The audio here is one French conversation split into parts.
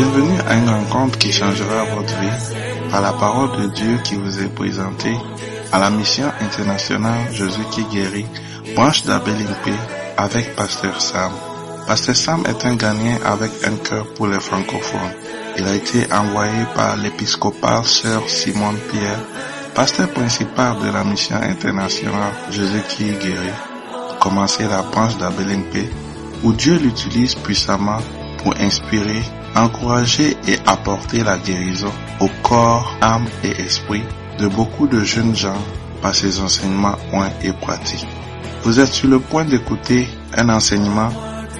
Bienvenue à une rencontre qui changera votre vie par la parole de Dieu qui vous est présentée à la mission internationale Jésus qui guérit, branche d'Abelimpe avec Pasteur Sam. Pasteur Sam est un Ghanéen avec un cœur pour les francophones. Il a été envoyé par l'épiscopal Sœur Simone Pierre, pasteur principal de la mission internationale Jésus qui guérit, commencer la branche d'Abelimpe où Dieu l'utilise puissamment pour inspirer, encourager et apporter la guérison au corps, âme et esprit de beaucoup de jeunes gens par ses enseignements points et pratiques. Vous êtes sur le point d'écouter un enseignement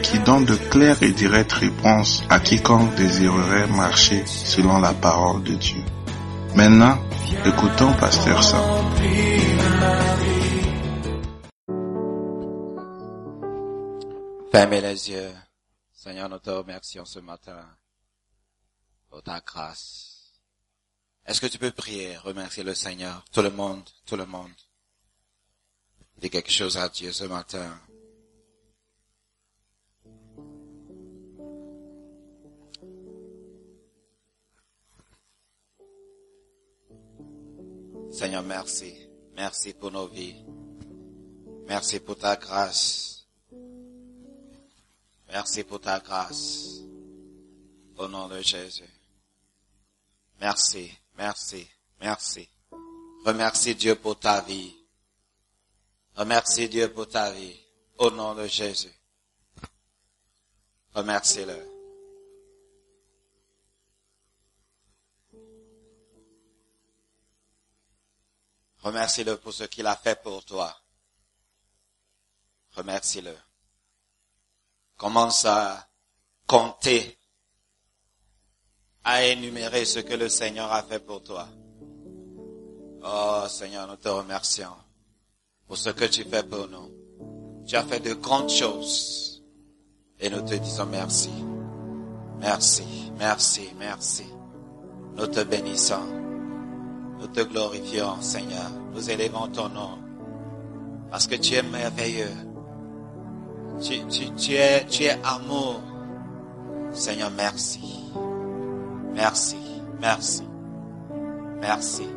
qui donne de claires et directes réponses à quiconque désirerait marcher selon la parole de Dieu. Maintenant, écoutons Pasteur Sam. Fermez les yeux. Seigneur, nous te remercions ce matin pour ta grâce. Est-ce que tu peux prier, remercier le Seigneur, tout le monde, tout le monde? Dis quelque chose à Dieu ce matin. Seigneur, merci. Merci pour nos vies. Merci pour ta grâce. Merci pour ta grâce. Au nom de Jésus. Merci, merci, merci. Remercie Dieu pour ta vie. Remercie Dieu pour ta vie. Au nom de Jésus. Remercie-le. Remercie-le pour ce qu'il a fait pour toi. Remercie-le. Commence à compter, à énumérer ce que le Seigneur a fait pour toi. Oh Seigneur, nous te remercions pour ce que tu fais pour nous. Tu as fait de grandes choses et nous te disons merci. Merci, merci, merci. Nous te bénissons. Nous te glorifions, Seigneur. Nous élevons ton nom parce que tu es merveilleux. Tu, tu, tu, es, tu es amour. Seigneur, merci. Merci, merci, merci,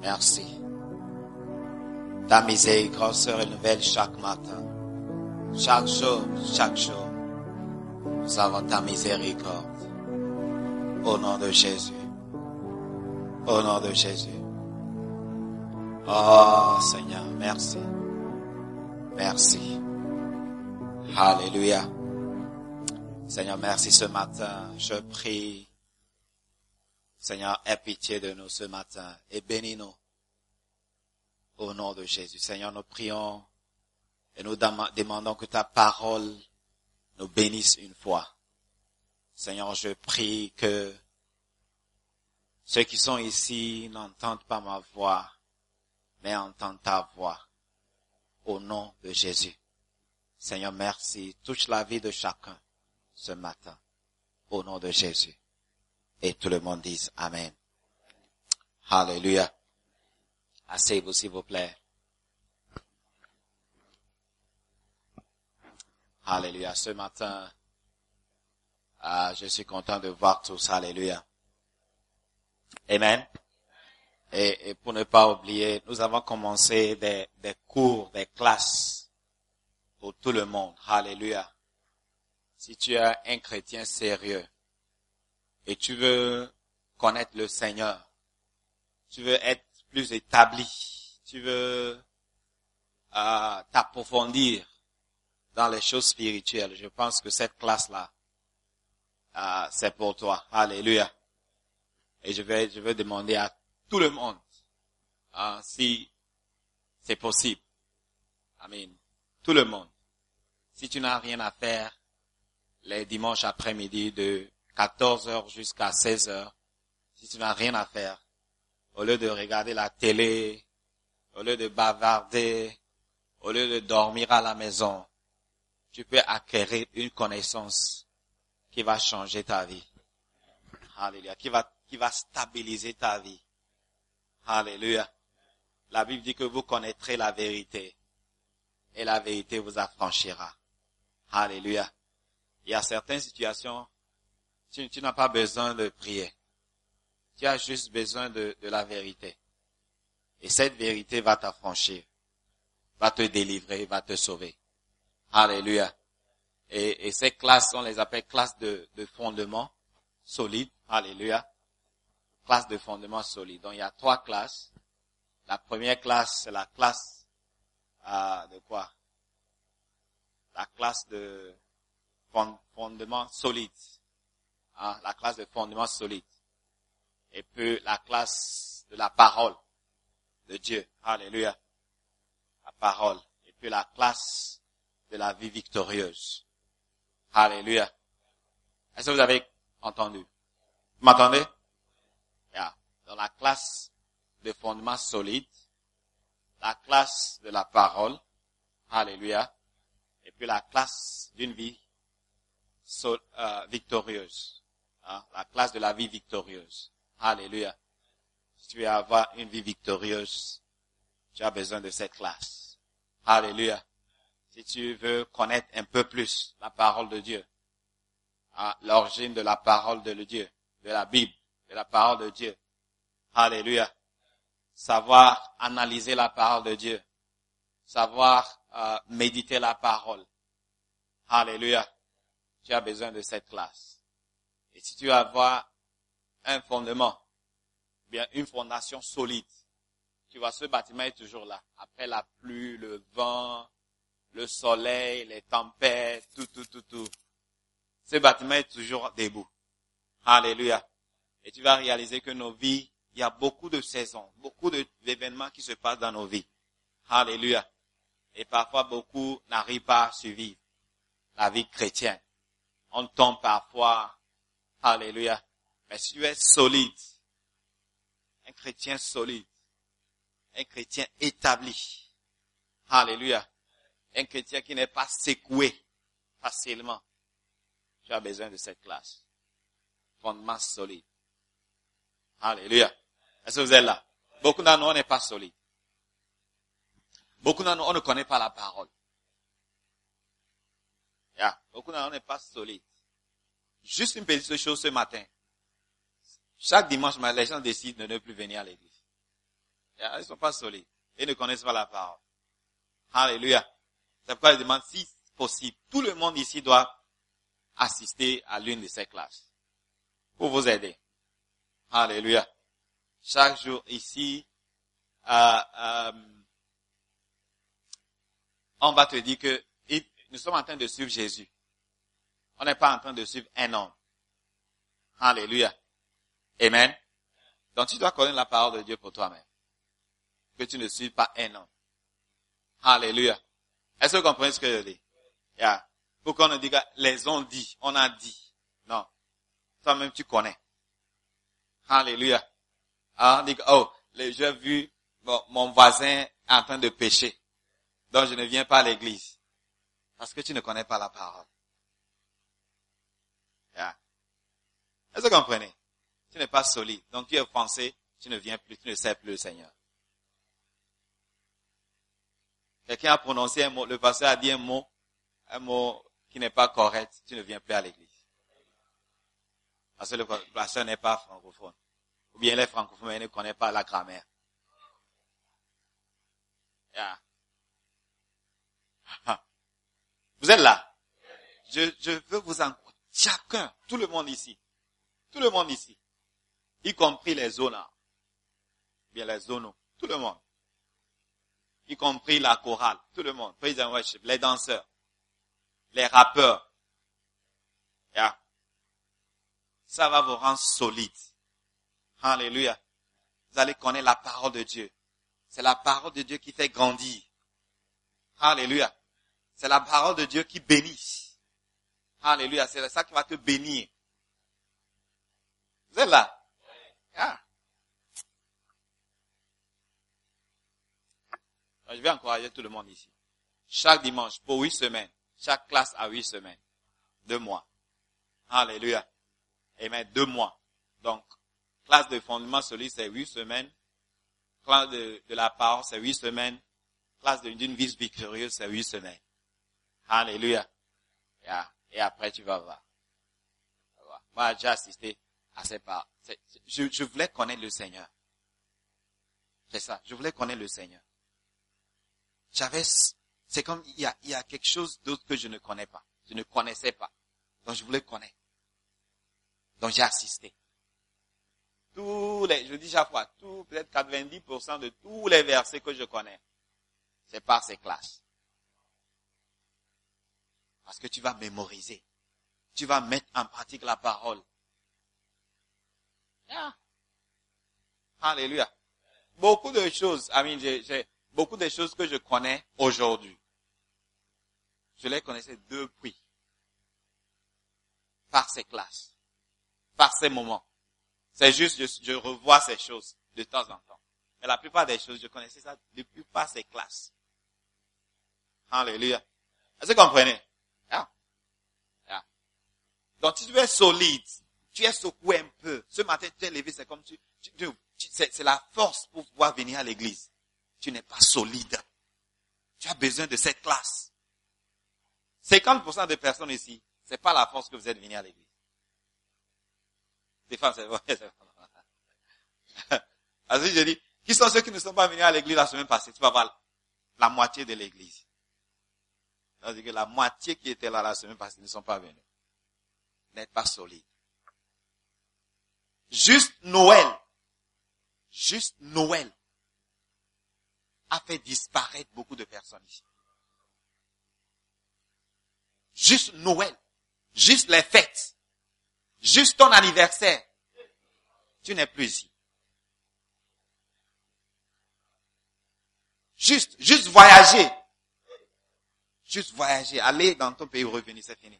merci. Ta miséricorde se renouvelle chaque matin. Chaque jour, chaque jour. Nous avons ta miséricorde. Au nom de Jésus. Au nom de Jésus. Oh Seigneur, merci. Merci. Alléluia. Seigneur, merci ce matin. Je prie. Seigneur, aie pitié de nous ce matin et bénis-nous. Au nom de Jésus. Seigneur, nous prions et nous demandons que ta parole nous bénisse une fois. Seigneur, je prie que ceux qui sont ici n'entendent pas ma voix, mais entendent ta voix. Au nom de Jésus. Seigneur, merci. Touche la vie de chacun ce matin. Au nom de Jésus. Et tout le monde dise Amen. Alléluia. Asseyez-vous s'il vous plaît. Alléluia. Ce matin, ah, je suis content de voir tous. Alléluia. Amen. Et, pour ne pas oublier, nous avons commencé des, des cours, des classes pour tout le monde. Alléluia. Si tu es un chrétien sérieux et tu veux connaître le Seigneur, tu veux être plus établi, tu veux euh, t'approfondir dans les choses spirituelles, je pense que cette classe-là, euh, c'est pour toi. Alléluia. Et je vais, je vais demander à tout le monde hein, si c'est possible. Amen. Tout le monde. Si tu n'as rien à faire les dimanches après-midi de 14h jusqu'à 16h, si tu n'as rien à faire, au lieu de regarder la télé, au lieu de bavarder, au lieu de dormir à la maison, tu peux acquérir une connaissance qui va changer ta vie. Alléluia. Qui va, qui va stabiliser ta vie. Alléluia. La Bible dit que vous connaîtrez la vérité et la vérité vous affranchira. Alléluia. Il y a certaines situations, tu, tu n'as pas besoin de prier. Tu as juste besoin de, de la vérité. Et cette vérité va t'affranchir, va te délivrer, va te sauver. Alléluia. Et, et ces classes, on les appelle classes de, de fondement solide. Alléluia. Classe de fondement solide. Donc il y a trois classes. La première classe, c'est la classe euh, de quoi? La classe de fondement solide. Hein? La classe de fondement solide. Et puis la classe de la parole de Dieu. Alléluia. La parole. Et puis la classe de la vie victorieuse. Alléluia. Est-ce que vous avez entendu? Vous m'entendez? Yeah. Dans la classe de fondement solide, la classe de la parole, Alléluia, et puis la classe d'une vie victorieuse, hein? la classe de la vie victorieuse. Alléluia. Si tu veux avoir une vie victorieuse, tu as besoin de cette classe. Alléluia si tu veux connaître un peu plus la parole de Dieu, hein, l'origine de la parole de Dieu, de la Bible, de la parole de Dieu. Alléluia. Savoir analyser la parole de Dieu. Savoir euh, méditer la parole. Alléluia. Tu as besoin de cette classe. Et si tu veux avoir un fondement, bien une fondation solide, tu vois, ce bâtiment est toujours là. Après la pluie, le vent, le soleil, les tempêtes, tout, tout, tout, tout. Ce bâtiment est toujours debout. Alléluia. Et tu vas réaliser que nos vies, il y a beaucoup de saisons, beaucoup d'événements qui se passent dans nos vies. Alléluia. Et parfois, beaucoup n'arrivent pas à suivre la vie chrétienne. On tombe parfois. Alléluia. Mais si tu es solide, un chrétien solide, un chrétien établi. Alléluia un chrétien qui n'est pas secoué facilement. Tu as besoin de cette classe. Fondement solide. Alléluia. Est-ce que vous êtes là? Beaucoup d'entre nous, on n'est pas solide. Beaucoup d'entre nous, on ne connaît pas la parole. Yeah. Nous, on n'est pas solide. Juste une petite chose ce matin. Chaque dimanche, les gens décident de ne plus venir à l'église. Yeah. Ils ne sont pas solides. Ils ne connaissent pas la parole. Alléluia. C'est pourquoi je demande si possible. Tout le monde ici doit assister à l'une de ces classes pour vous aider. Alléluia. Chaque jour ici, euh, euh, on va te dire que nous sommes en train de suivre Jésus. On n'est pas en train de suivre un homme. Alléluia. Amen. Donc tu dois connaître la parole de Dieu pour toi-même. Que tu ne suives pas un homme. Alléluia. Est-ce que vous comprenez ce que je dis? Yeah. Pour qu'on ne dise les ont dit, on a dit. Non. Toi-même, tu connais. Alléluia. Ah, on dit, oh, j'ai vu mon voisin en train de pécher. Donc je ne viens pas à l'église. Parce que tu ne connais pas la parole. Yeah. Est-ce que vous comprenez? Tu n'es pas solide. Donc tu es français, tu ne viens plus, tu ne sais plus le Seigneur. Quelqu'un a prononcé un mot, le pasteur a dit un mot, un mot qui n'est pas correct, tu ne viens plus à l'église. Parce que le pasteur n'est pas francophone. Ou bien il est francophone, mais il ne connaît pas la grammaire. Vous êtes là? Je, je veux vous encourager. Chacun, tout le monde ici. Tout le monde ici. Y compris les zones. Bien les zones. Tout le monde y compris la chorale, tout le monde, les danseurs, les rappeurs. Ça va vous rendre solide. Alléluia. Vous allez connaître la parole de Dieu. C'est la parole de Dieu qui fait grandir. Alléluia. C'est la parole de Dieu qui bénit. Alléluia. C'est ça qui va te bénir. Vous êtes là? Je vais encourager tout le monde ici. Chaque dimanche, pour huit semaines, chaque classe a huit semaines. Deux mois. Alléluia. Amen. Deux mois. Donc, classe de fondement solide, c'est huit semaines. Classe de, la parole, c'est huit semaines. Classe d'une vie victorieuse, c'est huit semaines. Alléluia. Et après, tu vas voir. Moi, j'ai assisté à ces pas. Je, voulais connaître le Seigneur. C'est ça. Je voulais connaître le Seigneur. J'avais, c'est comme, il y a, il y a quelque chose d'autre que je ne connais pas. Je ne connaissais pas. Donc je voulais connaître. Donc j'ai assisté. Tous les, je dis chaque fois, tout, peut-être 90% de tous les versets que je connais, c'est par ces classes. Parce que tu vas mémoriser. Tu vas mettre en pratique la parole. Alléluia. Beaucoup de choses, amis, j'ai beaucoup de choses que je connais aujourd'hui. Je les connaissais depuis. Par ces classes. Par ces moments. C'est juste, je, je, revois ces choses de temps en temps. Mais la plupart des choses, je connaissais ça depuis par ces classes. Alléluia. Est-ce que vous comprenez? Donc, si tu es solide, tu es secoué un peu. Ce matin, tu es levé, c'est comme tu, c'est la force pour pouvoir venir à l'église. Tu n'es pas solide. Tu as besoin de cette classe. 50% des personnes ici, c'est pas la force que vous êtes venus à l'église. Des femmes, c'est vrai. Que je dis, qui sont ceux qui ne sont pas venus à l'église la semaine passée? Tu vas voir la moitié de l'église. C'est-à-dire que la moitié qui était là la semaine passée ne sont pas venus n'est pas solide. Juste Noël, juste Noël a fait disparaître beaucoup de personnes ici. Juste Noël, juste les fêtes, juste ton anniversaire, tu n'es plus ici. Juste, juste voyager. Juste voyager, aller dans ton pays, revenir, c'est fini.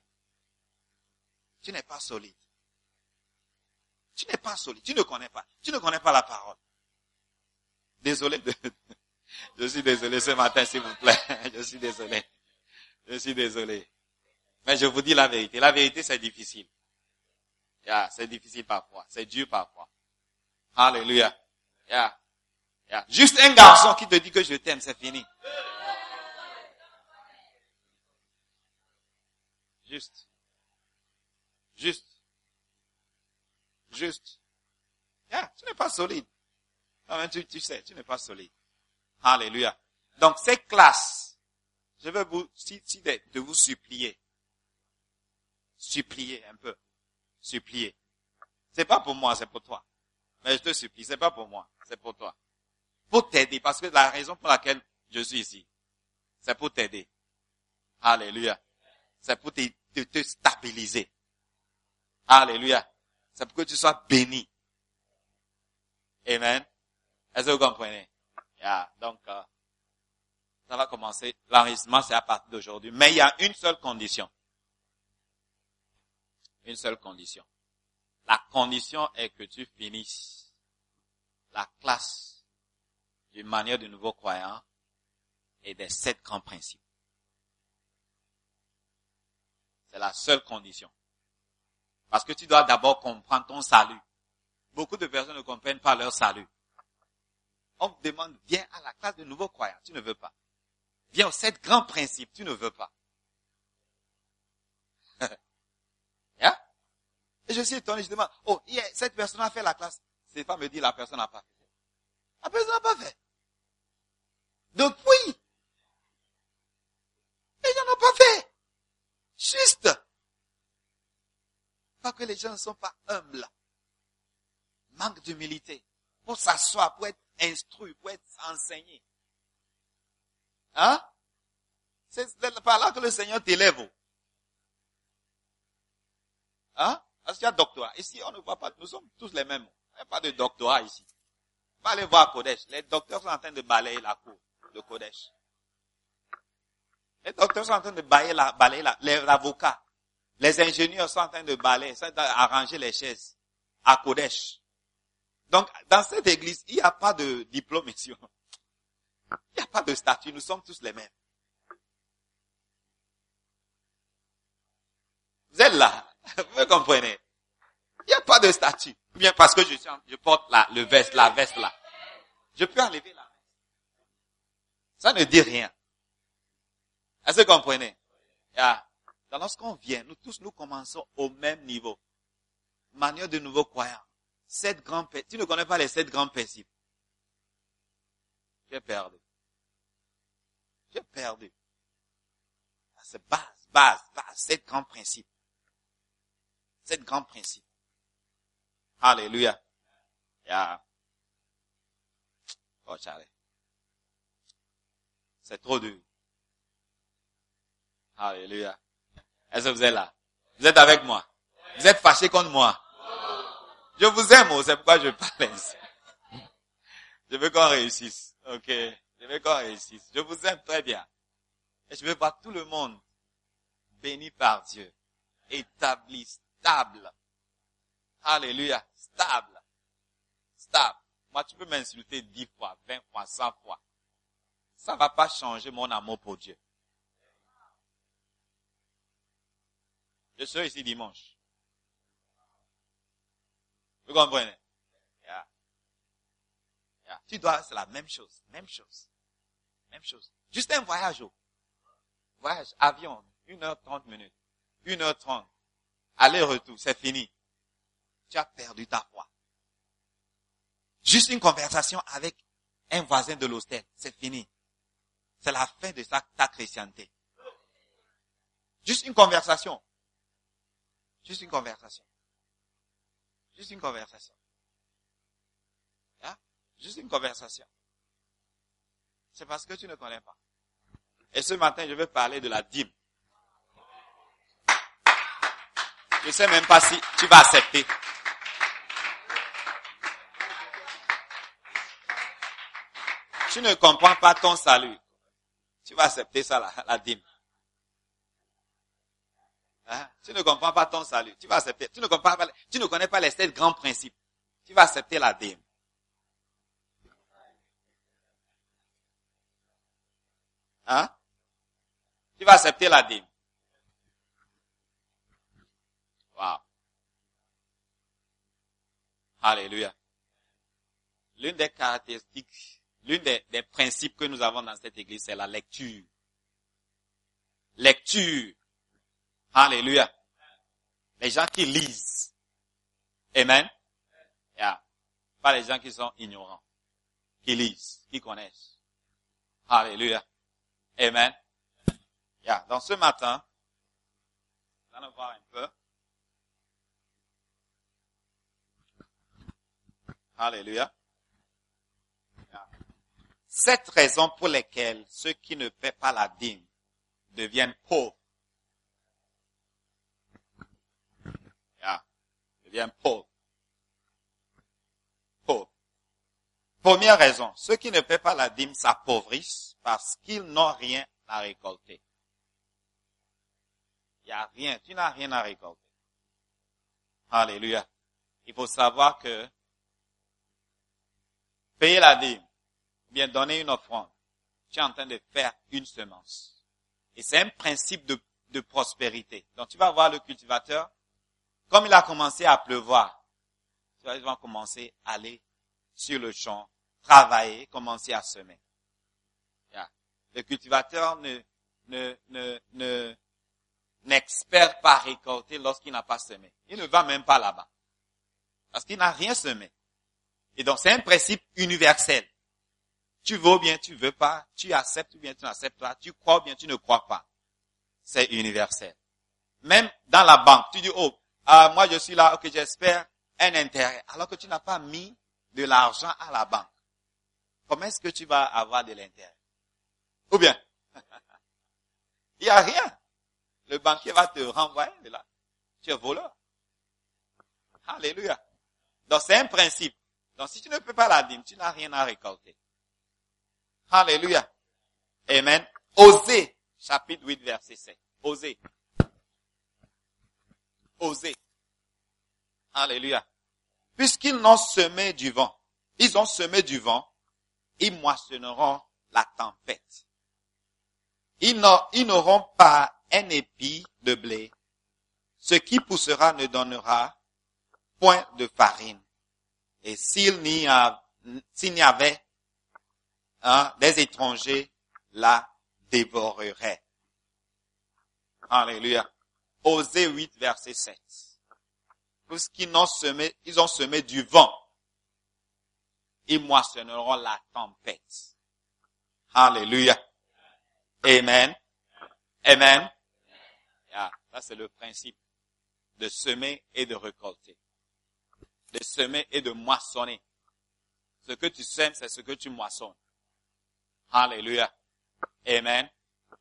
Tu n'es pas solide. Tu n'es pas solide. Tu ne connais pas. Tu ne connais pas la parole. Désolé de, je suis désolé ce matin, s'il vous plaît. Je suis désolé. Je suis désolé. Mais je vous dis la vérité. La vérité, c'est difficile. C'est difficile parfois. C'est dur parfois. Alléluia. Juste un garçon qui te dit que je t'aime, c'est fini. Juste. Juste. Juste. Yeah, tu n'es pas solide. tu, tu sais, tu n'es pas solide. Alléluia. Donc, ces classes, je veux vous supplier. Supplier un peu. Supplier. C'est pas pour moi, c'est pour toi. Mais je te supplie, c'est pas pour moi, c'est pour toi. Pour t'aider, parce que la raison pour laquelle je suis ici, c'est pour t'aider. Alléluia. C'est pour te, te stabiliser. Alléluia. C'est pour que tu sois béni. Amen. Est-ce que vous comprenez? Yeah. Donc, euh, ça va commencer. L'enregistrement, c'est à partir d'aujourd'hui. Mais il y a une seule condition. Une seule condition. La condition est que tu finisses la classe d'une manière de nouveau croyant et des sept grands principes. C'est la seule condition. Parce que tu dois d'abord comprendre ton salut. Beaucoup de personnes ne comprennent pas leur salut. On te demande, viens à la classe de nouveaux croyants. Tu ne veux pas. Viens aux sept grands principes. Tu ne veux pas. yeah? Et je suis étonné, je demande, oh, cette personne a fait la classe. C'est pas me dire la personne n'a pas fait. La personne n'a pas fait. Depuis. Les gens n'ont pas fait. Juste. Pas que les gens ne sont pas humbles. Manque d'humilité. Pour s'asseoir, pour être instruit, pour être enseigné. Hein? C'est par là que le Seigneur t'élève. Hein? Parce qu'il y a doctorat. Ici, on ne voit pas, nous sommes tous les mêmes. Il n'y a pas de doctorat ici. Va aller voir Kodesh. Les docteurs sont en train de balayer la cour de Kodesh. Les docteurs sont en train de balayer la, balayer la, les avocats. Les ingénieurs sont en train de balayer, sont en train d'arranger les chaises à Kodesh. Donc, dans cette église, il n'y a pas de diplôme ici. Il n'y a pas de statut, nous sommes tous les mêmes. Vous êtes là, vous comprenez? Il n'y a pas de statut. Bien parce que je, je porte la, le veste, la veste là. Je peux enlever la veste. Ça ne dit rien. Est-ce que vous comprenez? Yeah. lorsqu'on vient, nous tous, nous commençons au même niveau. Manière de nouveaux croyants. Sept grands, tu ne connais pas les sept grands principes. J'ai perdu. J'ai perdu. Ah, c'est base, base, base, sept grands principes. Sept grands principes. Alléluia. Yeah. Oh, Charlie. C'est trop dur. Alléluia. Est-ce que vous êtes là? Vous êtes avec moi? Vous êtes fâché contre moi? Je vous aime, oh, c'est pourquoi je parle ainsi. Je veux qu'on réussisse. Ok? Je veux qu'on réussisse. Je vous aime très bien. Et je veux voir tout le monde béni par Dieu. Établi, stable. Alléluia. Stable. Stable. Moi, tu peux m'insulter dix fois, vingt fois, cent fois. Ça va pas changer mon amour pour Dieu. Je serai ici dimanche. Vous comprenez? Tu dois, c'est la même chose, même chose, même chose. Juste un voyage, oh. voyage, avion, 1h30 minutes, 1h30, aller-retour, c'est fini. Tu as perdu ta foi. Juste une conversation avec un voisin de l'hostel, c'est fini. C'est la fin de ta, ta chrétienté. Juste une conversation. Juste une conversation. Juste une conversation. Hein? Juste une conversation. C'est parce que tu ne connais pas. Et ce matin, je vais parler de la dîme. Je ne sais même pas si tu vas accepter. Tu ne comprends pas ton salut. Tu vas accepter ça, la, la dîme. Hein? Tu ne comprends pas ton salut. Tu vas accepter. Tu ne, comprends pas, tu ne connais pas les sept grands principes. Tu vas accepter la dîme. Hein? Tu vas accepter la dîme. Wow. Alléluia. L'une des caractéristiques, l'une des, des principes que nous avons dans cette église, c'est la lecture. Lecture. Alléluia. Les gens qui lisent. Amen. Yeah. Pas les gens qui sont ignorants. Qui lisent, qui connaissent. Alléluia. Amen. Yeah. Donc ce matin, nous allons voir un peu. Alléluia. Yeah. Sept raisons pour lesquelles ceux qui ne paient pas la dîme deviennent pauvres. Devient pauvre. Pauvre. Première raison, ceux qui ne paient pas la dîme s'appauvrissent parce qu'ils n'ont rien à récolter. Il n'y a rien, tu n'as rien à récolter. Alléluia. Il faut savoir que payer la dîme, bien donner une offrande, tu es en train de faire une semence. Et c'est un principe de, de prospérité. Donc tu vas voir le cultivateur, comme il a commencé à pleuvoir, ils vont commencer à aller sur le champ, travailler, commencer à semer. Le cultivateur ne, ne, ne, pas récolter lorsqu'il n'a pas semé. Il ne va même pas là-bas. Parce qu'il n'a rien semé. Et donc c'est un principe universel. Tu veux bien, tu veux pas, tu acceptes ou bien tu n'acceptes pas, tu crois bien tu ne crois pas. C'est universel. Même dans la banque, tu dis, oh, ah, moi je suis là, ok, j'espère un intérêt, alors que tu n'as pas mis de l'argent à la banque. Comment est-ce que tu vas avoir de l'intérêt? Ou bien, il n'y a rien. Le banquier va te renvoyer de là. Tu es voleur. Alléluia. Donc c'est un principe. Donc si tu ne peux pas la dîme, tu n'as rien à récolter. Alléluia. Amen. Osez, chapitre 8, verset 7. Osez oser. Alléluia. Puisqu'ils n'ont semé du vent, ils ont semé du vent, ils moissonneront la tempête. Ils n'auront pas un épi de blé. Ce qui poussera ne donnera point de farine. Et s'il n'y avait hein, des étrangers, la dévoreraient. Alléluia. Osée 8, verset 7. Puisqu'ils ont semé, ils ont semé du vent, ils moissonneront la tempête. Alléluia. Amen. Amen. ça c'est le principe de semer et de récolter. De semer et de moissonner. Ce que tu sèmes, c'est ce que tu moissonnes. Alléluia. Amen.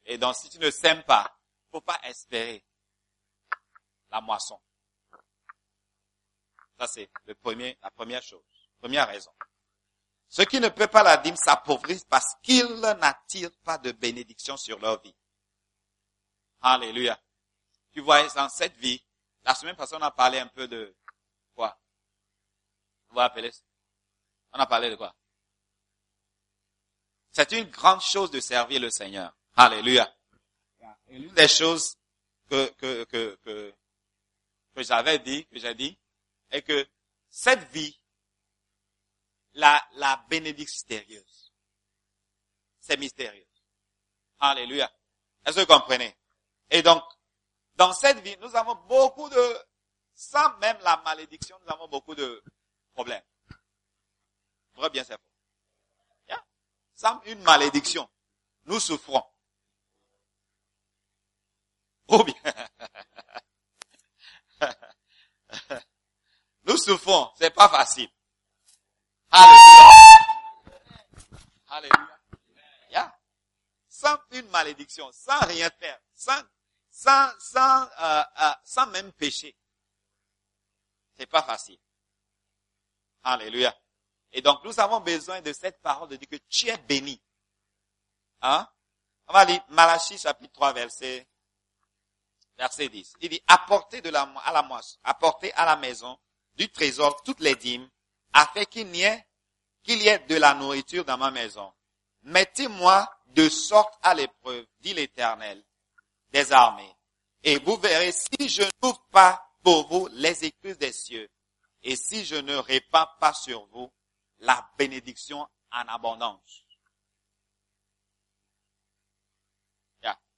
Et donc, si tu ne sèmes pas, faut pas espérer la moisson. Ça, c'est le premier, la première chose. Première raison. Ceux qui ne peuvent pas la dîme s'appauvrissent parce qu'ils n'attirent pas de bénédiction sur leur vie. Alléluia. Tu vois, dans cette vie, la semaine passée, on a parlé un peu de quoi? Vous vous rappelez? On a parlé de quoi? C'est une grande chose de servir le Seigneur. Alléluia. Et des choses que, que, que, que j'avais dit, que j'ai dit, est que cette vie, la, la bénédiction mystérieuse. C'est mystérieux. Alléluia. Est-ce que vous comprenez? Et donc, dans cette vie, nous avons beaucoup de, sans même la malédiction, nous avons beaucoup de problèmes. Vrai bien, c'est faux. Sans une malédiction, nous souffrons. Oh bien. Nous souffrons, c'est pas facile. Alléluia. Alléluia. Yeah. Sans une malédiction, sans rien faire, sans, sans, sans, euh, euh, sans même pécher. C'est pas facile. Alléluia. Et donc, nous avons besoin de cette parole de dire que tu es béni. Hein? On va lire Malachie chapitre 3 verset, verset 10. Il dit, apportez de la, à la moisse, apportez à la maison du trésor toutes les dîmes, afin qu'il n'y ait, qu'il y ait de la nourriture dans ma maison. Mettez-moi de sorte à l'épreuve, dit l'Éternel des armées. Et vous verrez si je n'ouvre pas pour vous les écluses des cieux, et si je ne répands pas sur vous la bénédiction en abondance.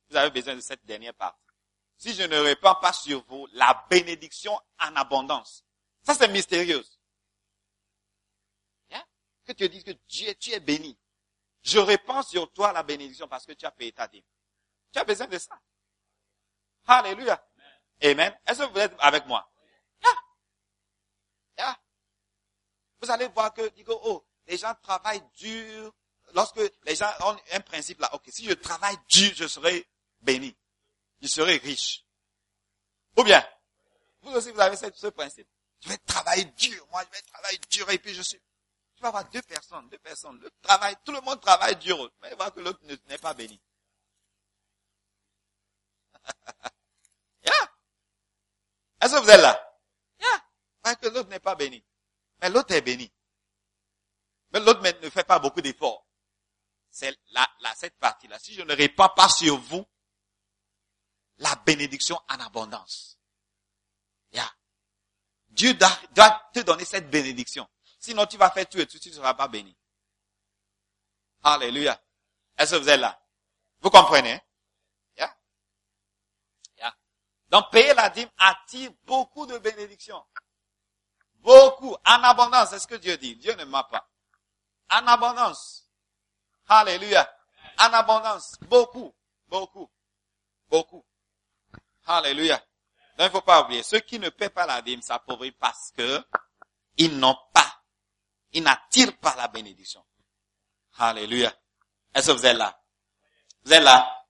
Vous avez besoin de cette dernière partie. Si je ne répands pas sur vous la bénédiction en abondance. Ça, c'est mystérieux. Que tu dises que Dieu, tu es béni. Je répands sur toi la bénédiction parce que tu as payé ta dîme. Tu as besoin de ça. Alléluia. Amen. Est-ce que vous êtes avec moi? Vous allez voir que, oh, les gens travaillent dur. Lorsque les gens ont un principe là, ok, si je travaille dur, je serai béni. Je serai riche. Ou bien, vous aussi, vous avez ce, principe. Je vais travailler dur. Moi, je vais travailler dur et puis je suis. Tu vas avoir deux personnes, deux personnes. Le travail, tout le monde travaille dur. Mais il va que l'autre n'est pas béni. yeah. Est-ce que vous êtes là? Yeah. que l'autre n'est pas béni. Mais l'autre est béni. Mais l'autre ne fait pas beaucoup d'efforts. C'est la, la, cette partie-là. Si je ne répands pas sur vous la bénédiction en abondance. Yeah. Dieu doit, doit, te donner cette bénédiction. Sinon, tu vas faire tout et tout, tu ne seras pas béni. Alléluia. Est-ce que vous êtes là? Vous comprenez? Yeah. Yeah. Donc, payer la dîme attire beaucoup de bénédictions. Beaucoup. En abondance, c'est ce que Dieu dit. Dieu ne ment pas. En abondance. Alléluia. En abondance. Beaucoup. Beaucoup. Beaucoup. Alléluia. Donc, il ne faut pas oublier. Ceux qui ne paient pas la dîme s'appauvrissent parce que ils n'ont pas. Ils n'attirent pas la bénédiction. Alléluia. Est-ce que vous êtes là? Vous êtes là?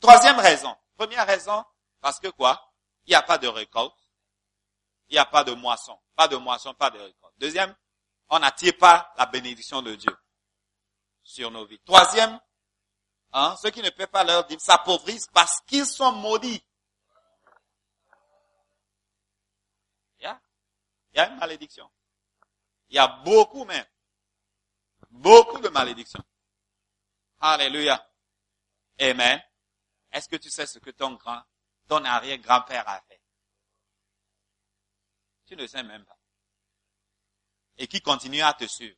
Troisième raison. Première raison, parce que quoi? Il n'y a pas de récolte. Il n'y a pas de moisson. Pas de moisson, pas de récolte. Deuxième, on n'attire pas la bénédiction de Dieu sur nos vies. Troisième, Hein? Ceux qui ne paient pas leur dîme s'appauvrissent parce qu'ils sont maudits. Il y, a, y a une malédiction. Il y a beaucoup même. Beaucoup de malédictions. Alléluia. Amen. Est-ce que tu sais ce que ton grand, ton arrière-grand-père a fait? Tu ne sais même pas. Et qui continue à te suivre.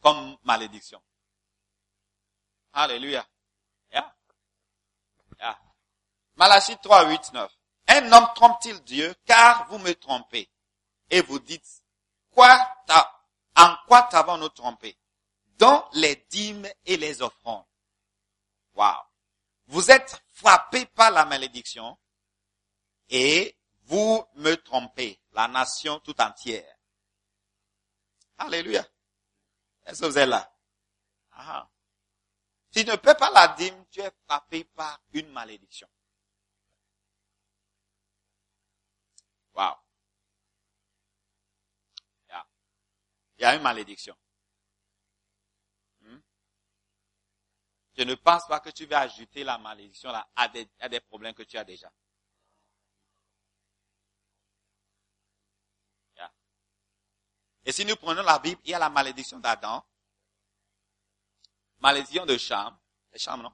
Comme malédiction. Alléluia. Yeah. Malachie 3, 8, 9. Un homme trompe-t-il Dieu? Car vous me trompez et vous dites, quoi en quoi t'avons-nous trompé Dans les dîmes et les offrandes. Wow. Vous êtes frappés par la malédiction et vous me trompez, la nation tout entière. Alléluia. Est-ce que vous êtes là? Ah. Tu ne peux pas la dîme, tu es frappé par une malédiction. Wow. Il y a une malédiction. Hmm? Je ne pense pas que tu vas ajouter la malédiction à des, à des problèmes que tu as déjà. Et si nous prenons la Bible, il y a la malédiction d'Adam, malédiction de Cham, c'est Cham, non?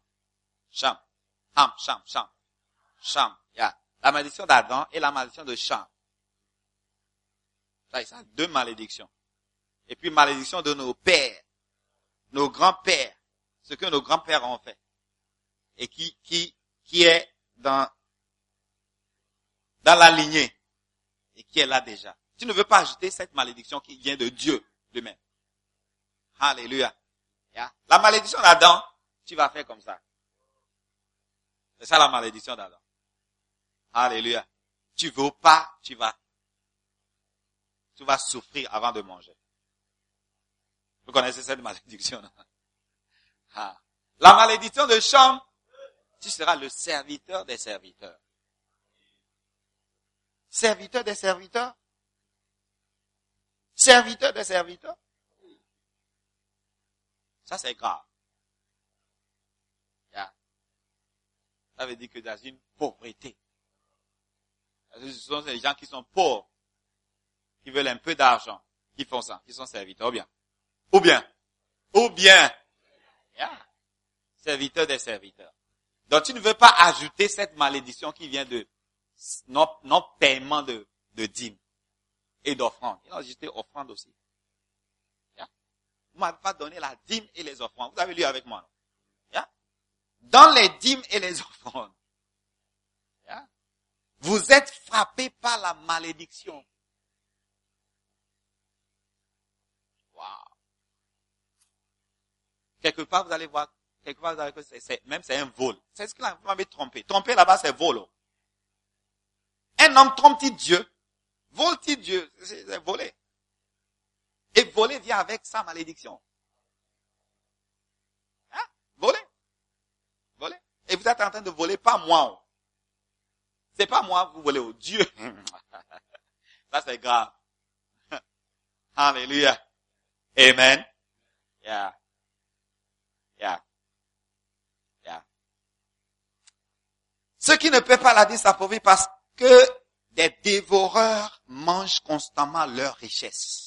Cham. Ham, Cham, Cham. Yeah. La malédiction d'Adam et la malédiction de Cham. Ça, ça, deux malédictions. Et puis malédiction de nos pères, nos grands-pères, ce que nos grands-pères ont fait. Et qui, qui, qui est dans, dans la lignée. Et qui est là déjà. Tu ne veux pas ajouter cette malédiction qui vient de Dieu lui-même. Alléluia. La malédiction d'Adam, tu vas faire comme ça. C'est ça la malédiction d'Adam. Alléluia. Tu veux pas, tu vas, tu vas souffrir avant de manger. Vous connaissez cette malédiction. Ah. La malédiction de Cham, tu seras le serviteur des serviteurs. Serviteur des serviteurs? Serviteur des serviteurs? Ça, c'est grave. Ça veut dire que dans une pauvreté. Ce sont des gens qui sont pauvres, qui veulent un peu d'argent, qui font ça, qui sont serviteurs. Bien. Ou bien. Ou bien. Yeah. Serviteur des serviteurs. Donc tu ne veux pas ajouter cette malédiction qui vient de non-paiement de, de dîmes et d'offrandes. Il a ajouté offrandes aussi. Vous m'avez pas donné la dîme et les offrandes. Vous avez lu avec moi. Yeah? Dans les dîmes et les offrandes, vous êtes frappés par la malédiction. Quelque part, vous allez voir, quelque part, vous allez voir même c'est un vol. C'est ce que vous m'avez trompé. Tromper là-bas, c'est vol. Un homme trompe-t-il Dieu? Vole-t-il Dieu? C'est voler. Et voler vient avec sa malédiction. Hein? Voler. Voler. Et vous êtes en train de voler, pas moi. C'est pas moi, vous volez au Dieu. Ça, c'est grave. Alléluia. Amen. Yeah. Yeah. Yeah. Ceux qui ne peuvent pas la dire s'appauvrir parce que des dévoreurs mangent constamment leur richesse.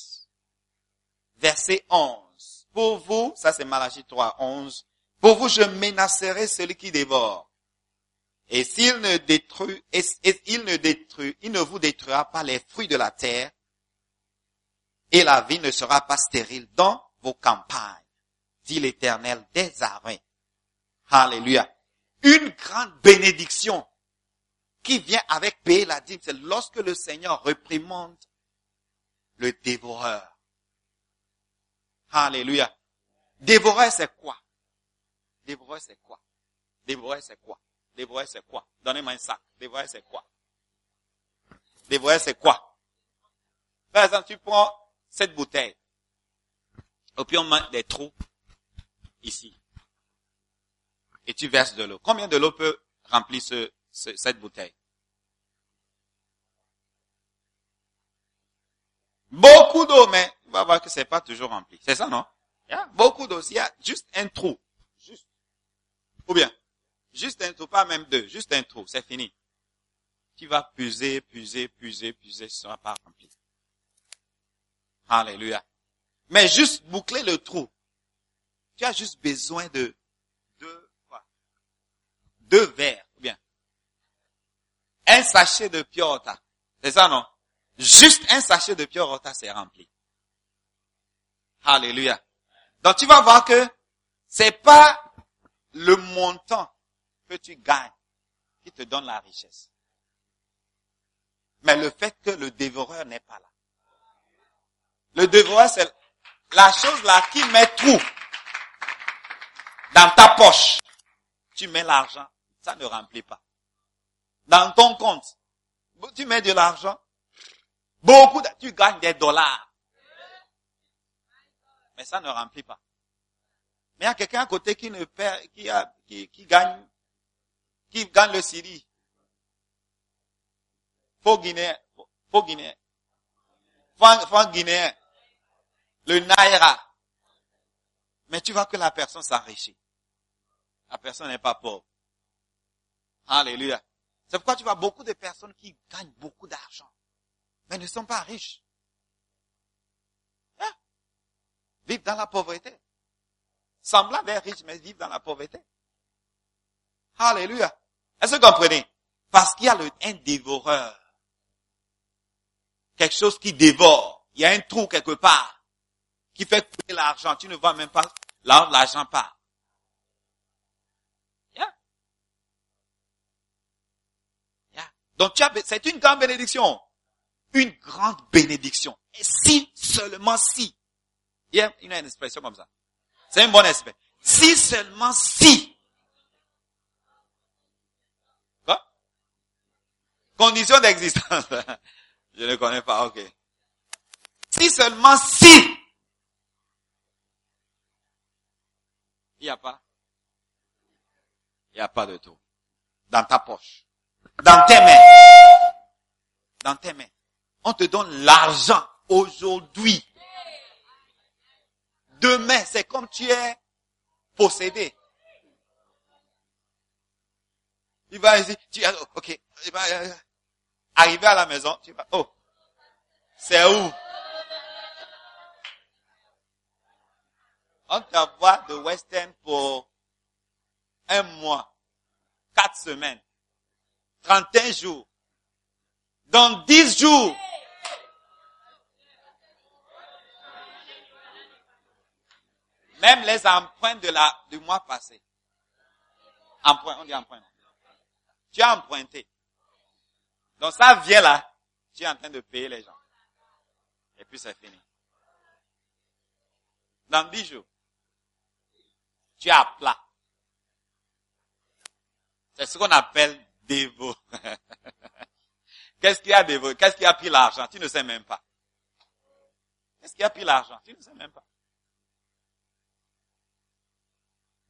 Verset 11. Pour vous, ça c'est Malachie 3, 11. Pour vous, je menacerai celui qui dévore. Et s'il ne détruit, et, il ne vous détruira pas les fruits de la terre, et la vie ne sera pas stérile dans vos campagnes dit l'Éternel des armées. Alléluia. Une grande bénédiction qui vient avec payer la dîme, c'est lorsque le Seigneur réprimande le dévoreur. Alléluia. Dévoreur, c'est quoi? Dévoreur, c'est quoi? Dévoreur, c'est quoi? Dévoreur, c'est quoi? Donnez-moi un sac. Dévoreur, c'est quoi? Dévoreur, c'est quoi? Par exemple, tu prends cette bouteille. Et puis on met des trous ici. Et tu verses de l'eau. Combien de l'eau peut remplir ce, cette bouteille? Beaucoup d'eau, mais tu vas voir que c'est pas toujours rempli. C'est ça, non? Il beaucoup d'eau. Il y a juste un trou. Juste. Ou bien, juste un trou, pas même deux. Juste un trou. C'est fini. Tu vas puiser, puiser, puiser, puiser, ce sera pas rempli. Alléluia. Mais juste boucler le trou. Tu as juste besoin de deux, quoi? Deux verres, bien. Un sachet de piota. C'est ça, non? Juste un sachet de piota, c'est rempli. Alléluia. Donc tu vas voir que c'est pas le montant que tu gagnes qui te donne la richesse. Mais le fait que le dévoreur n'est pas là. Le dévoreur, c'est la chose là qui met tout dans ta poche. Tu mets l'argent, ça ne remplit pas. Dans ton compte, tu mets de l'argent, beaucoup, tu gagnes des dollars. Mais ça ne remplit pas. Mais il y a quelqu'un à côté qui ne perd, qui, gagne, qui gagne le Syrie. Faux Guinéen, faux Guinéen, faux Guinéen, le Naira. Mais tu vois que la personne s'enrichit. La personne n'est pas pauvre. Alléluia. C'est pourquoi tu vois beaucoup de personnes qui gagnent beaucoup d'argent, mais ne sont pas riches. Hein? Vivent dans la pauvreté. Semblant d'être riches, mais vivent dans la pauvreté. Alléluia. Est-ce que vous comprenez? Parce qu'il y a un dévoreur. Quelque chose qui dévore. Il y a un trou quelque part qui fait couler l'argent. Tu ne vois même pas là l'argent part. Donc c'est une grande bénédiction. Une grande bénédiction. Et si, seulement si. Il y a une, expression comme ça. C'est une bonne expression. Si seulement si. Quoi? Condition d'existence. Je ne connais pas, ok. Si seulement si. Il n'y a pas. Il n'y a pas de tout. Dans ta poche. Dans tes mains. Dans tes mains. On te donne l'argent aujourd'hui. Demain, c'est comme tu es possédé. Il va dire, tu, ok, il va euh, arriver à la maison, tu vas, oh, c'est où? On t'envoie de Western pour un mois, quatre semaines. 31 jours. Dans 10 jours. Même les empreintes de la, du mois passé. Emprunt, on dit emprunt. Tu as emprunté. Donc ça vient là. Tu es en train de payer les gens. Et puis c'est fini. Dans 10 jours. Tu as plat. C'est ce qu'on appelle dévot. Qu'est-ce qui a dévot? Qu'est-ce qui a pris l'argent? Tu ne sais même pas. Qu'est-ce qui a pris l'argent? Tu ne sais même pas.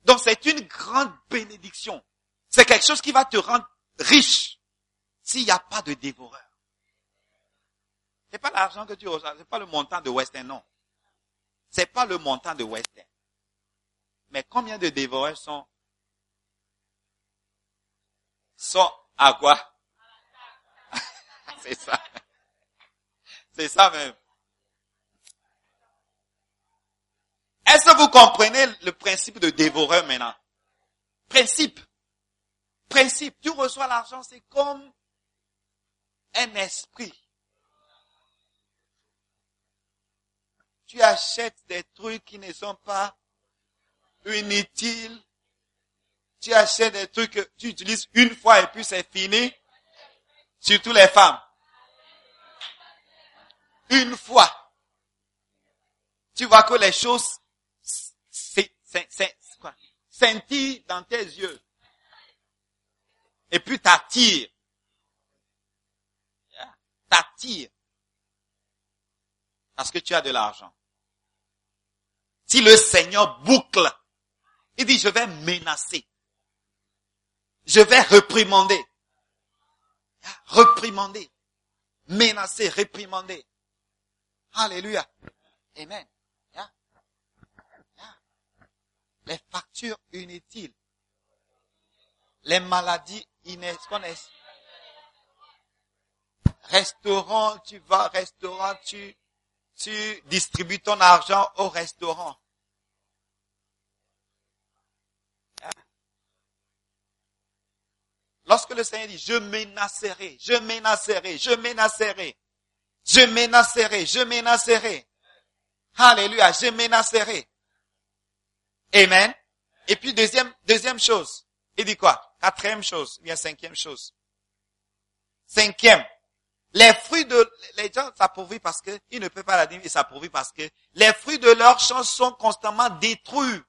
Donc c'est une grande bénédiction. C'est quelque chose qui va te rendre riche s'il n'y a pas de dévoreur. C'est pas l'argent que tu reçois, c'est pas le montant de Western, non. C'est pas le montant de Western. Mais combien de dévoreurs sont sont à quoi? C'est ça. C'est ça même. Est-ce que vous comprenez le principe de dévoreur maintenant? Principe. Principe. Tu reçois l'argent, c'est comme un esprit. Tu achètes des trucs qui ne sont pas inutiles tu achètes des trucs que tu utilises une fois et puis c'est fini. Surtout les femmes. Une fois. Tu vois que les choses scintillent dans tes yeux. Et puis t'attires. T'attires. Parce que tu as de l'argent. Si le Seigneur boucle, il dit, je vais menacer je vais réprimander. Réprimander. Menacer, réprimander. Alléluia. Amen. Les factures inutiles. Les maladies inutiles. Restaurant, tu vas, restaurant, tu, tu distribues ton argent au restaurant. Lorsque le Seigneur dit, je menacerai, je menacerai, je menacerai, je menacerai, je menacerai. Alléluia, je menacerai. Amen. Et puis deuxième, deuxième chose, il dit quoi? quatrième chose, bien cinquième chose. Cinquième, les fruits de, les gens s'approuvent parce que, ils ne peuvent pas la dire, ils s'approuvent parce que les fruits de leur champ sont constamment détruits.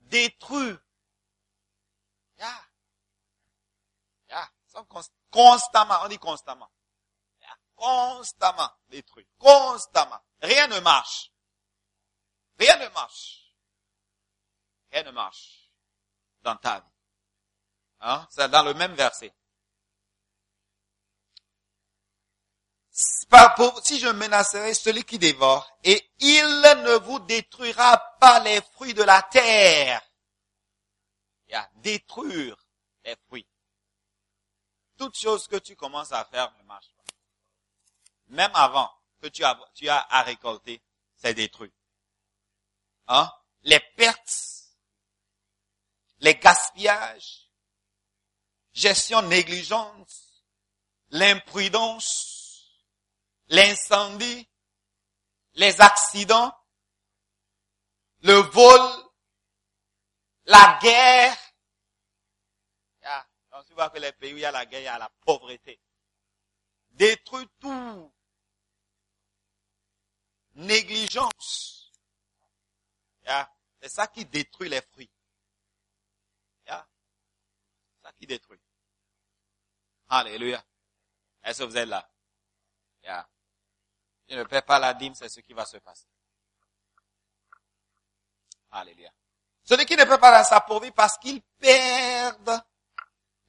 Détruits. Yeah. Yeah. Constamment, on dit constamment. Yeah. Constamment détruits. Constamment. Rien ne marche. Rien ne marche. Rien ne marche dans ta vie. Hein? C'est dans le même verset. si je menacerai celui qui dévore, et il ne vous détruira pas les fruits de la terre. Il y a détruire les fruits. Toute chose que tu commences à faire ne marche pas. Même avant que tu as, tu as à récolter, c'est détruit. Hein? Les pertes, les gaspillages, gestion négligente, l'imprudence, l'incendie, les accidents, le vol, la guerre. Donc tu vois que les pays où il y a la guerre, il y a la pauvreté. Détruit tout. Négligence. C'est ça qui détruit les fruits. C'est ça qui détruit. Alléluia. Est-ce que vous êtes là? Yeah. Ne paie pas la dîme, c'est ce qui va se passer. Alléluia. Celui qui ne peut pas s'appauvrir parce qu'ils perdent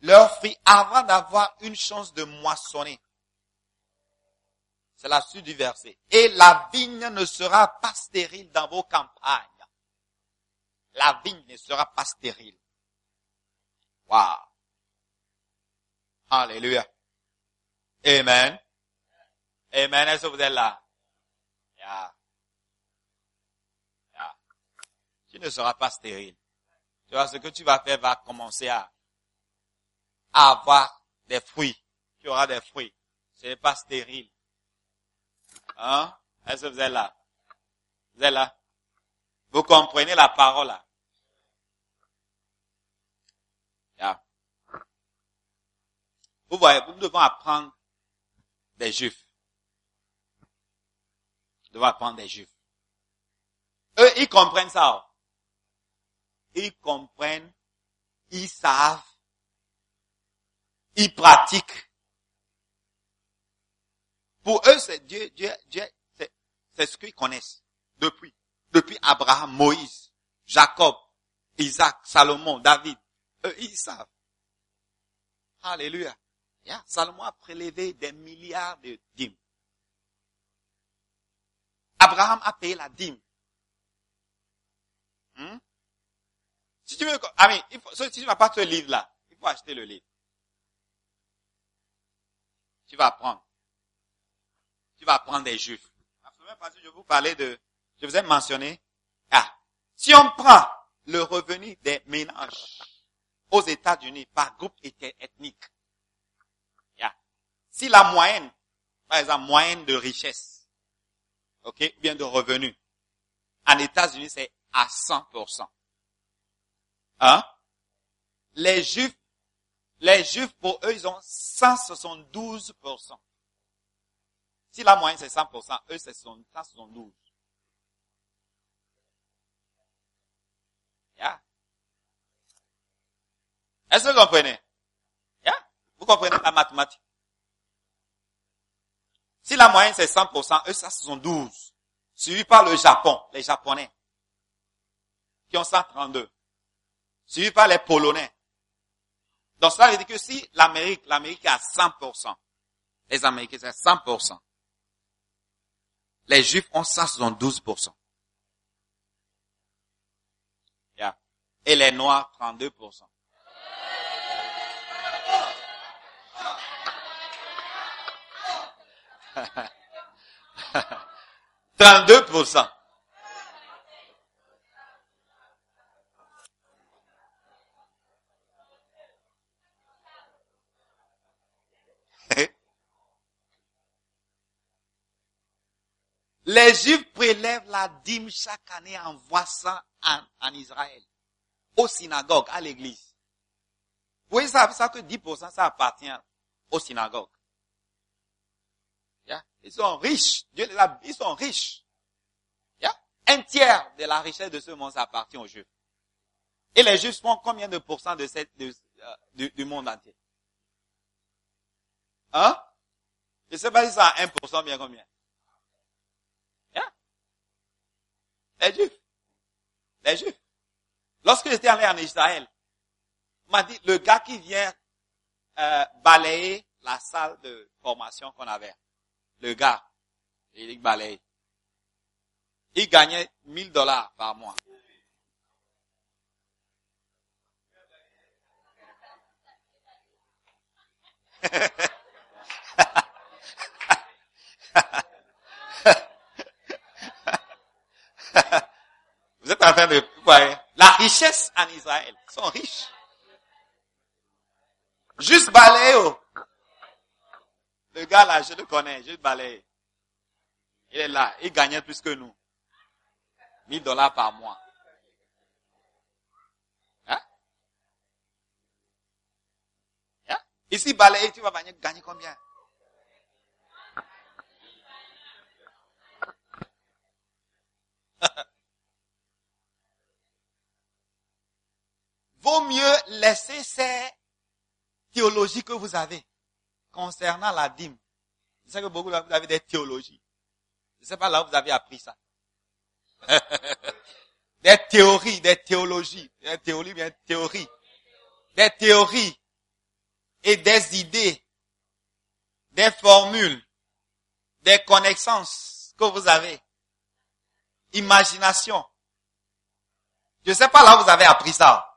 leur fruit avant d'avoir une chance de moissonner. C'est la suite du verset. Et la vigne ne sera pas stérile dans vos campagnes. La vigne ne sera pas stérile. Wow. Alléluia. Amen. Amen. Est-ce que vous êtes là? Yeah. Yeah. Tu ne seras pas stérile? Tu vois, ce que tu vas faire va commencer à, avoir des fruits. Tu auras des fruits. Ce n'est pas stérile. Hein? Est-ce que vous êtes là? Vous êtes là? Vous comprenez la parole là? Yeah. Vous voyez, nous devons apprendre des juifs devons apprendre des juifs. Eux, ils comprennent ça. Ils comprennent, ils savent, ils pratiquent. Pour eux, c'est Dieu, Dieu, Dieu, c'est ce qu'ils connaissent depuis, depuis Abraham, Moïse, Jacob, Isaac, Salomon, David. Eux, ils savent. Alléluia. Salomon a prélevé des milliards de dîmes. Abraham a payé la dîme. Hmm? Si tu veux, ah il faut, si tu n'as pas ce livre-là, il faut acheter le livre. Tu vas apprendre. Tu vas apprendre des juifs. je vous parlais de, je vous ai mentionné, ah, si on prend le revenu des ménages aux États-Unis par groupe ethnique, si la moyenne, par exemple, moyenne de richesse, ok, bien de revenus. En États-Unis, c'est à 100%. Hein? Les Juifs, les Juifs, pour eux, ils ont 172%. Si la moyenne c'est 100%, eux c'est 172. Yeah. Est-ce que vous comprenez? Yeah? Vous comprenez la mathématique? Si la moyenne c'est 100%, eux ça sont 12. Suivi par le Japon, les Japonais, qui ont 132. Suivi par les Polonais. Donc ça veut dire que si l'Amérique, l'Amérique est à 100%, les Américains c'est 100%, les Juifs ont 172%. Yeah. Et les Noirs, 32%. 32%. Les Juifs prélèvent la dîme chaque année, envoient ça en, en Israël. Aux synagogues, à l'église. Vous voyez ça, ça que 10% ça appartient aux synagogues. Ils sont riches. Dieu les a, ils sont riches. Un tiers de la richesse de ce monde, ça appartient aux Juifs. Et les Juifs font combien de pourcents de cette, de, euh, du, du, monde entier? Hein? Je sais pas si ça a 1% bien combien. Yeah? Les Juifs. Les Juifs. Lorsque j'étais allé en Israël, m'a dit, le gars qui vient euh, balayer la salle de formation qu'on avait, le gars, il balaye, il gagnait 1000 dollars par mois. Vous êtes en train de la richesse en Israël. Ils sont riches. Juste balayer. Oh. Le gars là, je le connais, juste balayer. Il est là, il gagnait plus que nous. 1000 dollars par mois. Hein? Hein? Ici, balayer, tu vas gagner combien? Vaut mieux laisser ces théologies que vous avez concernant la dîme. Je sais que beaucoup de vous avez des théologies. Je ne sais pas là où vous avez appris ça. des théories, des théologies, des théories, bien théories, des théories et des idées, des formules, des connaissances que vous avez, imagination. Je ne sais pas là où vous avez appris ça.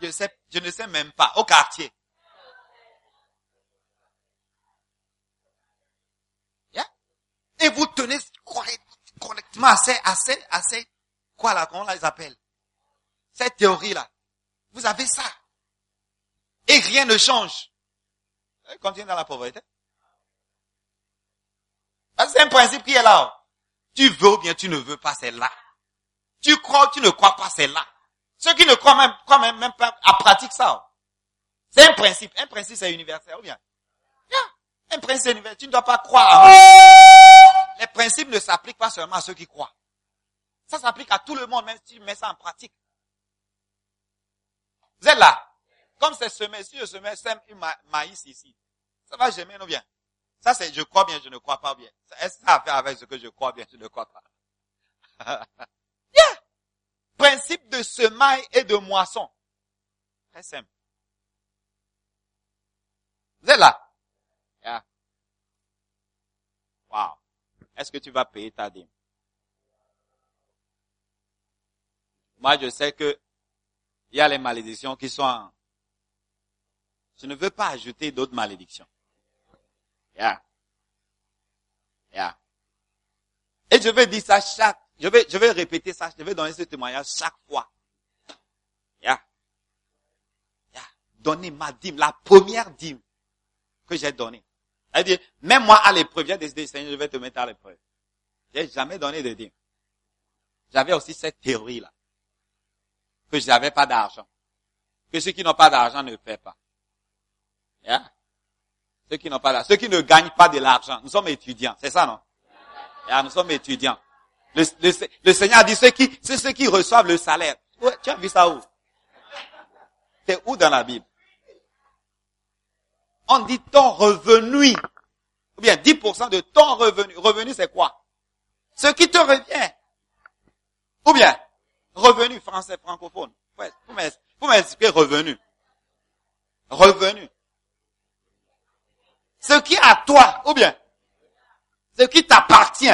Je, sais, je ne sais même pas, au quartier. Et vous tenez correctement assez, assez, assez, quoi là, comment on les appelle Cette théorie-là. Vous avez ça. Et rien ne change. Continuez dans la pauvreté. C'est un principe qui est là. Tu veux ou bien tu ne veux pas, c'est là. Tu crois ou tu ne crois pas, c'est là. Ceux qui ne croient même, croient même, pas à pratique ça. C'est un principe. Un principe, c'est universel, ou bien? Un principe universel. Tu ne dois pas croire. Les principes ne s'appliquent pas seulement à ceux qui croient. Ça s'applique à tout le monde, même si tu mets ça en pratique. Vous êtes là? Comme c'est semé, si je semais maïs ici, ça va jamais, non bien? Ça c'est je crois bien, je ne crois pas bien. Est-ce que ça a à faire avec ce que je crois bien, je ne crois pas? Principe de semaille et de moisson. Très simple. Vous êtes là? Yeah. Wow. Est-ce que tu vas payer ta dîme? Moi, je sais que il y a les malédictions qui sont. Je ne veux pas ajouter d'autres malédictions. Yeah. Yeah. Et je vais dire ça chaque je vais, je vais répéter ça, je vais donner ce témoignage chaque fois. Yeah. Yeah. Donner ma dîme, la première dîme que j'ai donnée. C'est-à-dire, même moi à l'épreuve, j'ai décidé, Seigneur, je vais te mettre à l'épreuve. J'ai jamais donné de dîme. J'avais aussi cette théorie-là. Que je n'avais pas d'argent. Que ceux qui n'ont pas d'argent ne paient pas. Yeah. Ceux qui n'ont pas d'argent. Ceux qui ne gagnent pas de l'argent. Nous sommes étudiants. C'est ça, non? Yeah, nous sommes étudiants. Le, Seigneur a dit, ceux qui, c'est ceux qui reçoivent le salaire. tu as vu ça où? C'est où dans la Bible? On dit ton revenu. Ou bien 10% de ton revenu. Revenu, c'est quoi? Ce qui te revient. Ou bien, revenu français francophone. Vous m'expliquer revenu. Revenu. Ce qui est à toi, ou bien, ce qui t'appartient.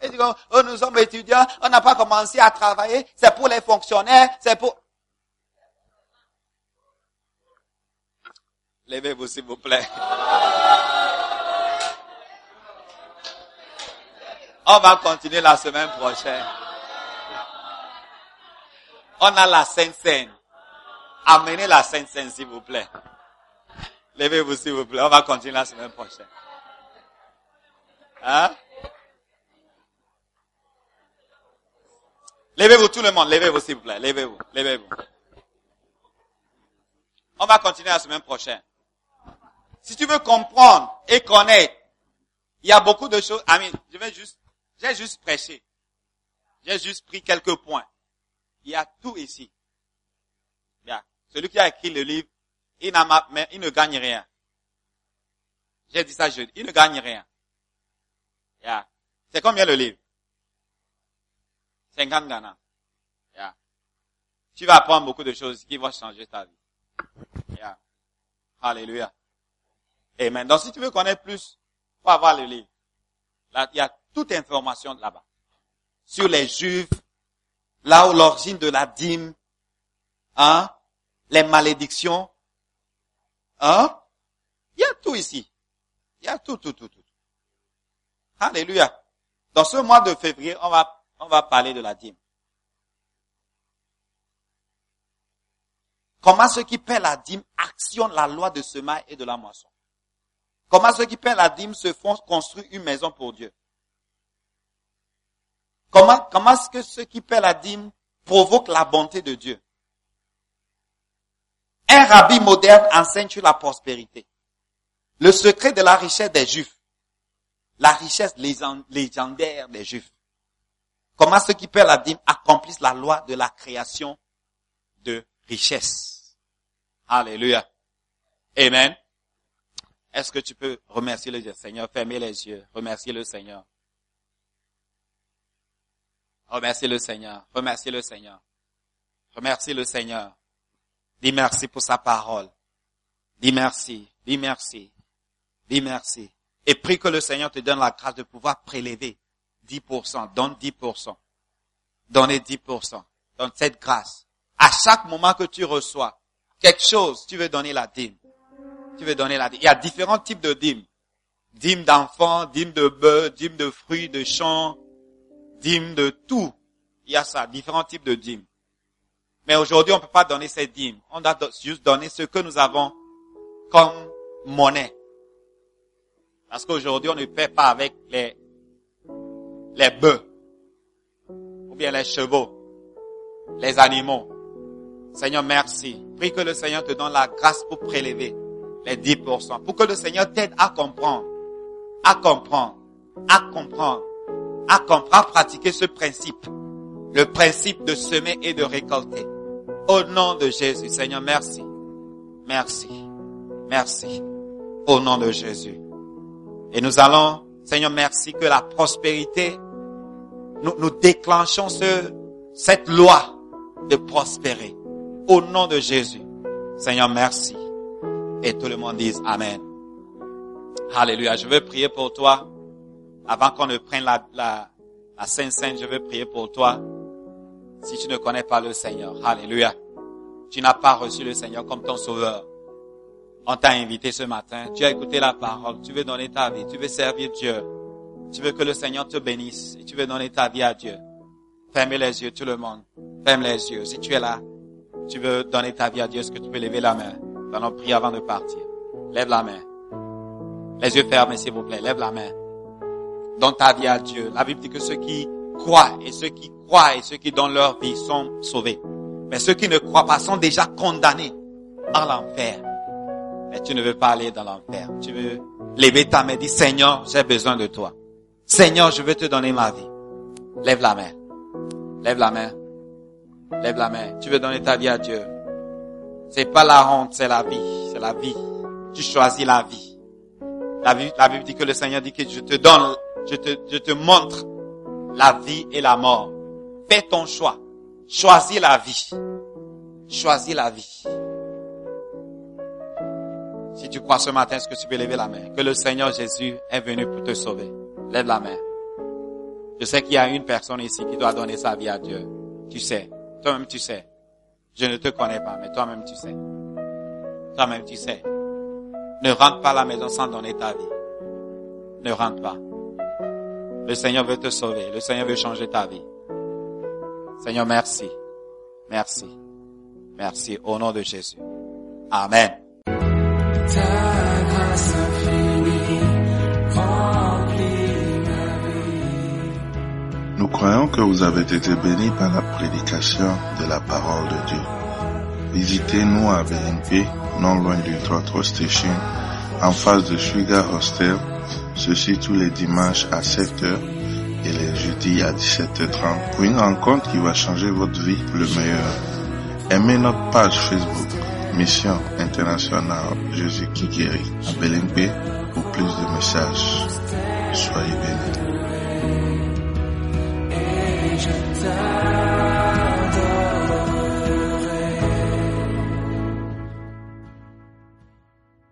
Et dit, oh, nous sommes étudiants, on n'a pas commencé à travailler, c'est pour les fonctionnaires, c'est pour... Levez-vous s'il vous plaît. On va continuer la semaine prochaine. On a la Sainte Seine. Amenez la Sainte Seine, s'il vous plaît. Levez-vous, s'il vous plaît. On va continuer la semaine prochaine. Hein? Levez-vous tout le monde, levez-vous s'il vous plaît, levez-vous, levez-vous. On va continuer la semaine prochaine. Si tu veux comprendre et connaître, il y a beaucoup de choses. Amis, je vais juste, j'ai juste prêché. J'ai juste pris quelques points. Il y a tout ici. Bien. Celui qui a écrit le livre, il, mais il ne gagne rien. J'ai dit ça jeudi. Il ne gagne rien. Yeah. C'est combien le livre? 50 Ghana. Yeah. Tu vas apprendre beaucoup de choses qui vont changer ta vie. Yeah. Alléluia. Amen. Donc si tu veux connaître plus, faut avoir le livre. Il y a toute information là-bas. Sur les Juifs, là où l'origine de la dîme, hein, les malédictions, hein, il y a tout ici. Il y a tout, tout, tout, tout. Alléluia. Dans ce mois de février, on va, on va parler de la dîme. Comment ceux qui paient la dîme actionnent la loi de semaille et de la moisson? Comment ceux qui paient la dîme se font construire une maison pour Dieu? Comment, comment est-ce que ceux qui paient la dîme provoquent la bonté de Dieu? Un rabbi moderne enseigne sur la prospérité. Le secret de la richesse des Juifs. La richesse légendaire des Juifs. Comment ceux qui paient la dîme accomplissent la loi de la création de richesse. Alléluia. Amen. Est-ce que tu peux remercier le Seigneur, fermer les yeux, remercier le Seigneur. Remercier le Seigneur, remercier le Seigneur. Remercier le Seigneur. Dis merci pour sa parole. Dis merci, dis merci. Dis merci. Et prie que le Seigneur te donne la grâce de pouvoir prélever 10%. Donne 10%. Donnez 10%. Donne cette grâce. À chaque moment que tu reçois quelque chose, tu veux donner la dîme. Tu veux donner la dîme. Il y a différents types de dîmes. Dîme d'enfants, dîme de bœufs, dîme de fruits, de champs, dîme de tout. Il y a ça, différents types de dîmes. Mais aujourd'hui, on ne peut pas donner ces dîmes. On doit juste donner ce que nous avons comme monnaie. Parce qu'aujourd'hui, on ne paie pas avec les, les bœufs, ou bien les chevaux, les animaux. Seigneur, merci. Prie que le Seigneur te donne la grâce pour prélever les 10%, pour que le Seigneur t'aide à comprendre, à comprendre, à comprendre, à comprendre, à pratiquer ce principe, le principe de semer et de récolter. Au nom de Jésus, Seigneur, merci. Merci. Merci. Au nom de Jésus. Et nous allons, Seigneur, merci que la prospérité, nous, nous déclenchons ce, cette loi de prospérer. Au nom de Jésus. Seigneur, merci. Et tout le monde dise Amen. Alléluia. Je veux prier pour toi. Avant qu'on ne prenne la, la, la Sainte Sainte, je veux prier pour toi. Si tu ne connais pas le Seigneur. Alléluia. Tu n'as pas reçu le Seigneur comme ton sauveur. On t'a invité ce matin, tu as écouté la parole, tu veux donner ta vie, tu veux servir Dieu, tu veux que le Seigneur te bénisse et tu veux donner ta vie à Dieu. Fermez les yeux, tout le monde. Ferme les yeux. Si tu es là, tu veux donner ta vie à Dieu, est-ce que tu peux lever la main? Nous allons prier avant de partir? Lève la main. Les yeux fermés, s'il vous plaît. Lève la main. Donne ta vie à Dieu. La Bible dit que ceux qui croient et ceux qui croient et ceux qui donnent leur vie sont sauvés. Mais ceux qui ne croient pas sont déjà condamnés à l'enfer. Mais tu ne veux pas aller dans l'enfer. Tu veux lever ta main et dire, Seigneur, j'ai besoin de toi. Seigneur, je veux te donner ma vie. Lève la main. Lève la main. Lève la main. Tu veux donner ta vie à Dieu. C'est pas la honte, c'est la vie. C'est la vie. Tu choisis la vie. La, vie. la Bible dit que le Seigneur dit que je te donne, je te, je te montre la vie et la mort. Fais ton choix. Choisis la vie. Choisis la vie. Si tu crois ce matin, est-ce que tu peux lever la main? Que le Seigneur Jésus est venu pour te sauver. Lève la main. Je sais qu'il y a une personne ici qui doit donner sa vie à Dieu. Tu sais. Toi-même, tu sais. Je ne te connais pas, mais toi-même, tu sais. Toi-même, tu sais. Ne rentre pas à la maison sans donner ta vie. Ne rentre pas. Le Seigneur veut te sauver. Le Seigneur veut changer ta vie. Seigneur, merci. Merci. Merci. Au nom de Jésus. Amen. Nous croyons que vous avez été bénis par la prédication de la parole de Dieu. Visitez-nous à BNP, non loin du Trotro Station, en face de Sugar Hostel, ceci tous les dimanches à 7h et les jeudis à 17h30 pour une rencontre qui va changer votre vie le meilleur. Aimez notre page Facebook, Mission Internationale Jésus qui guérit à BNP pour plus de messages. Soyez bénis. time.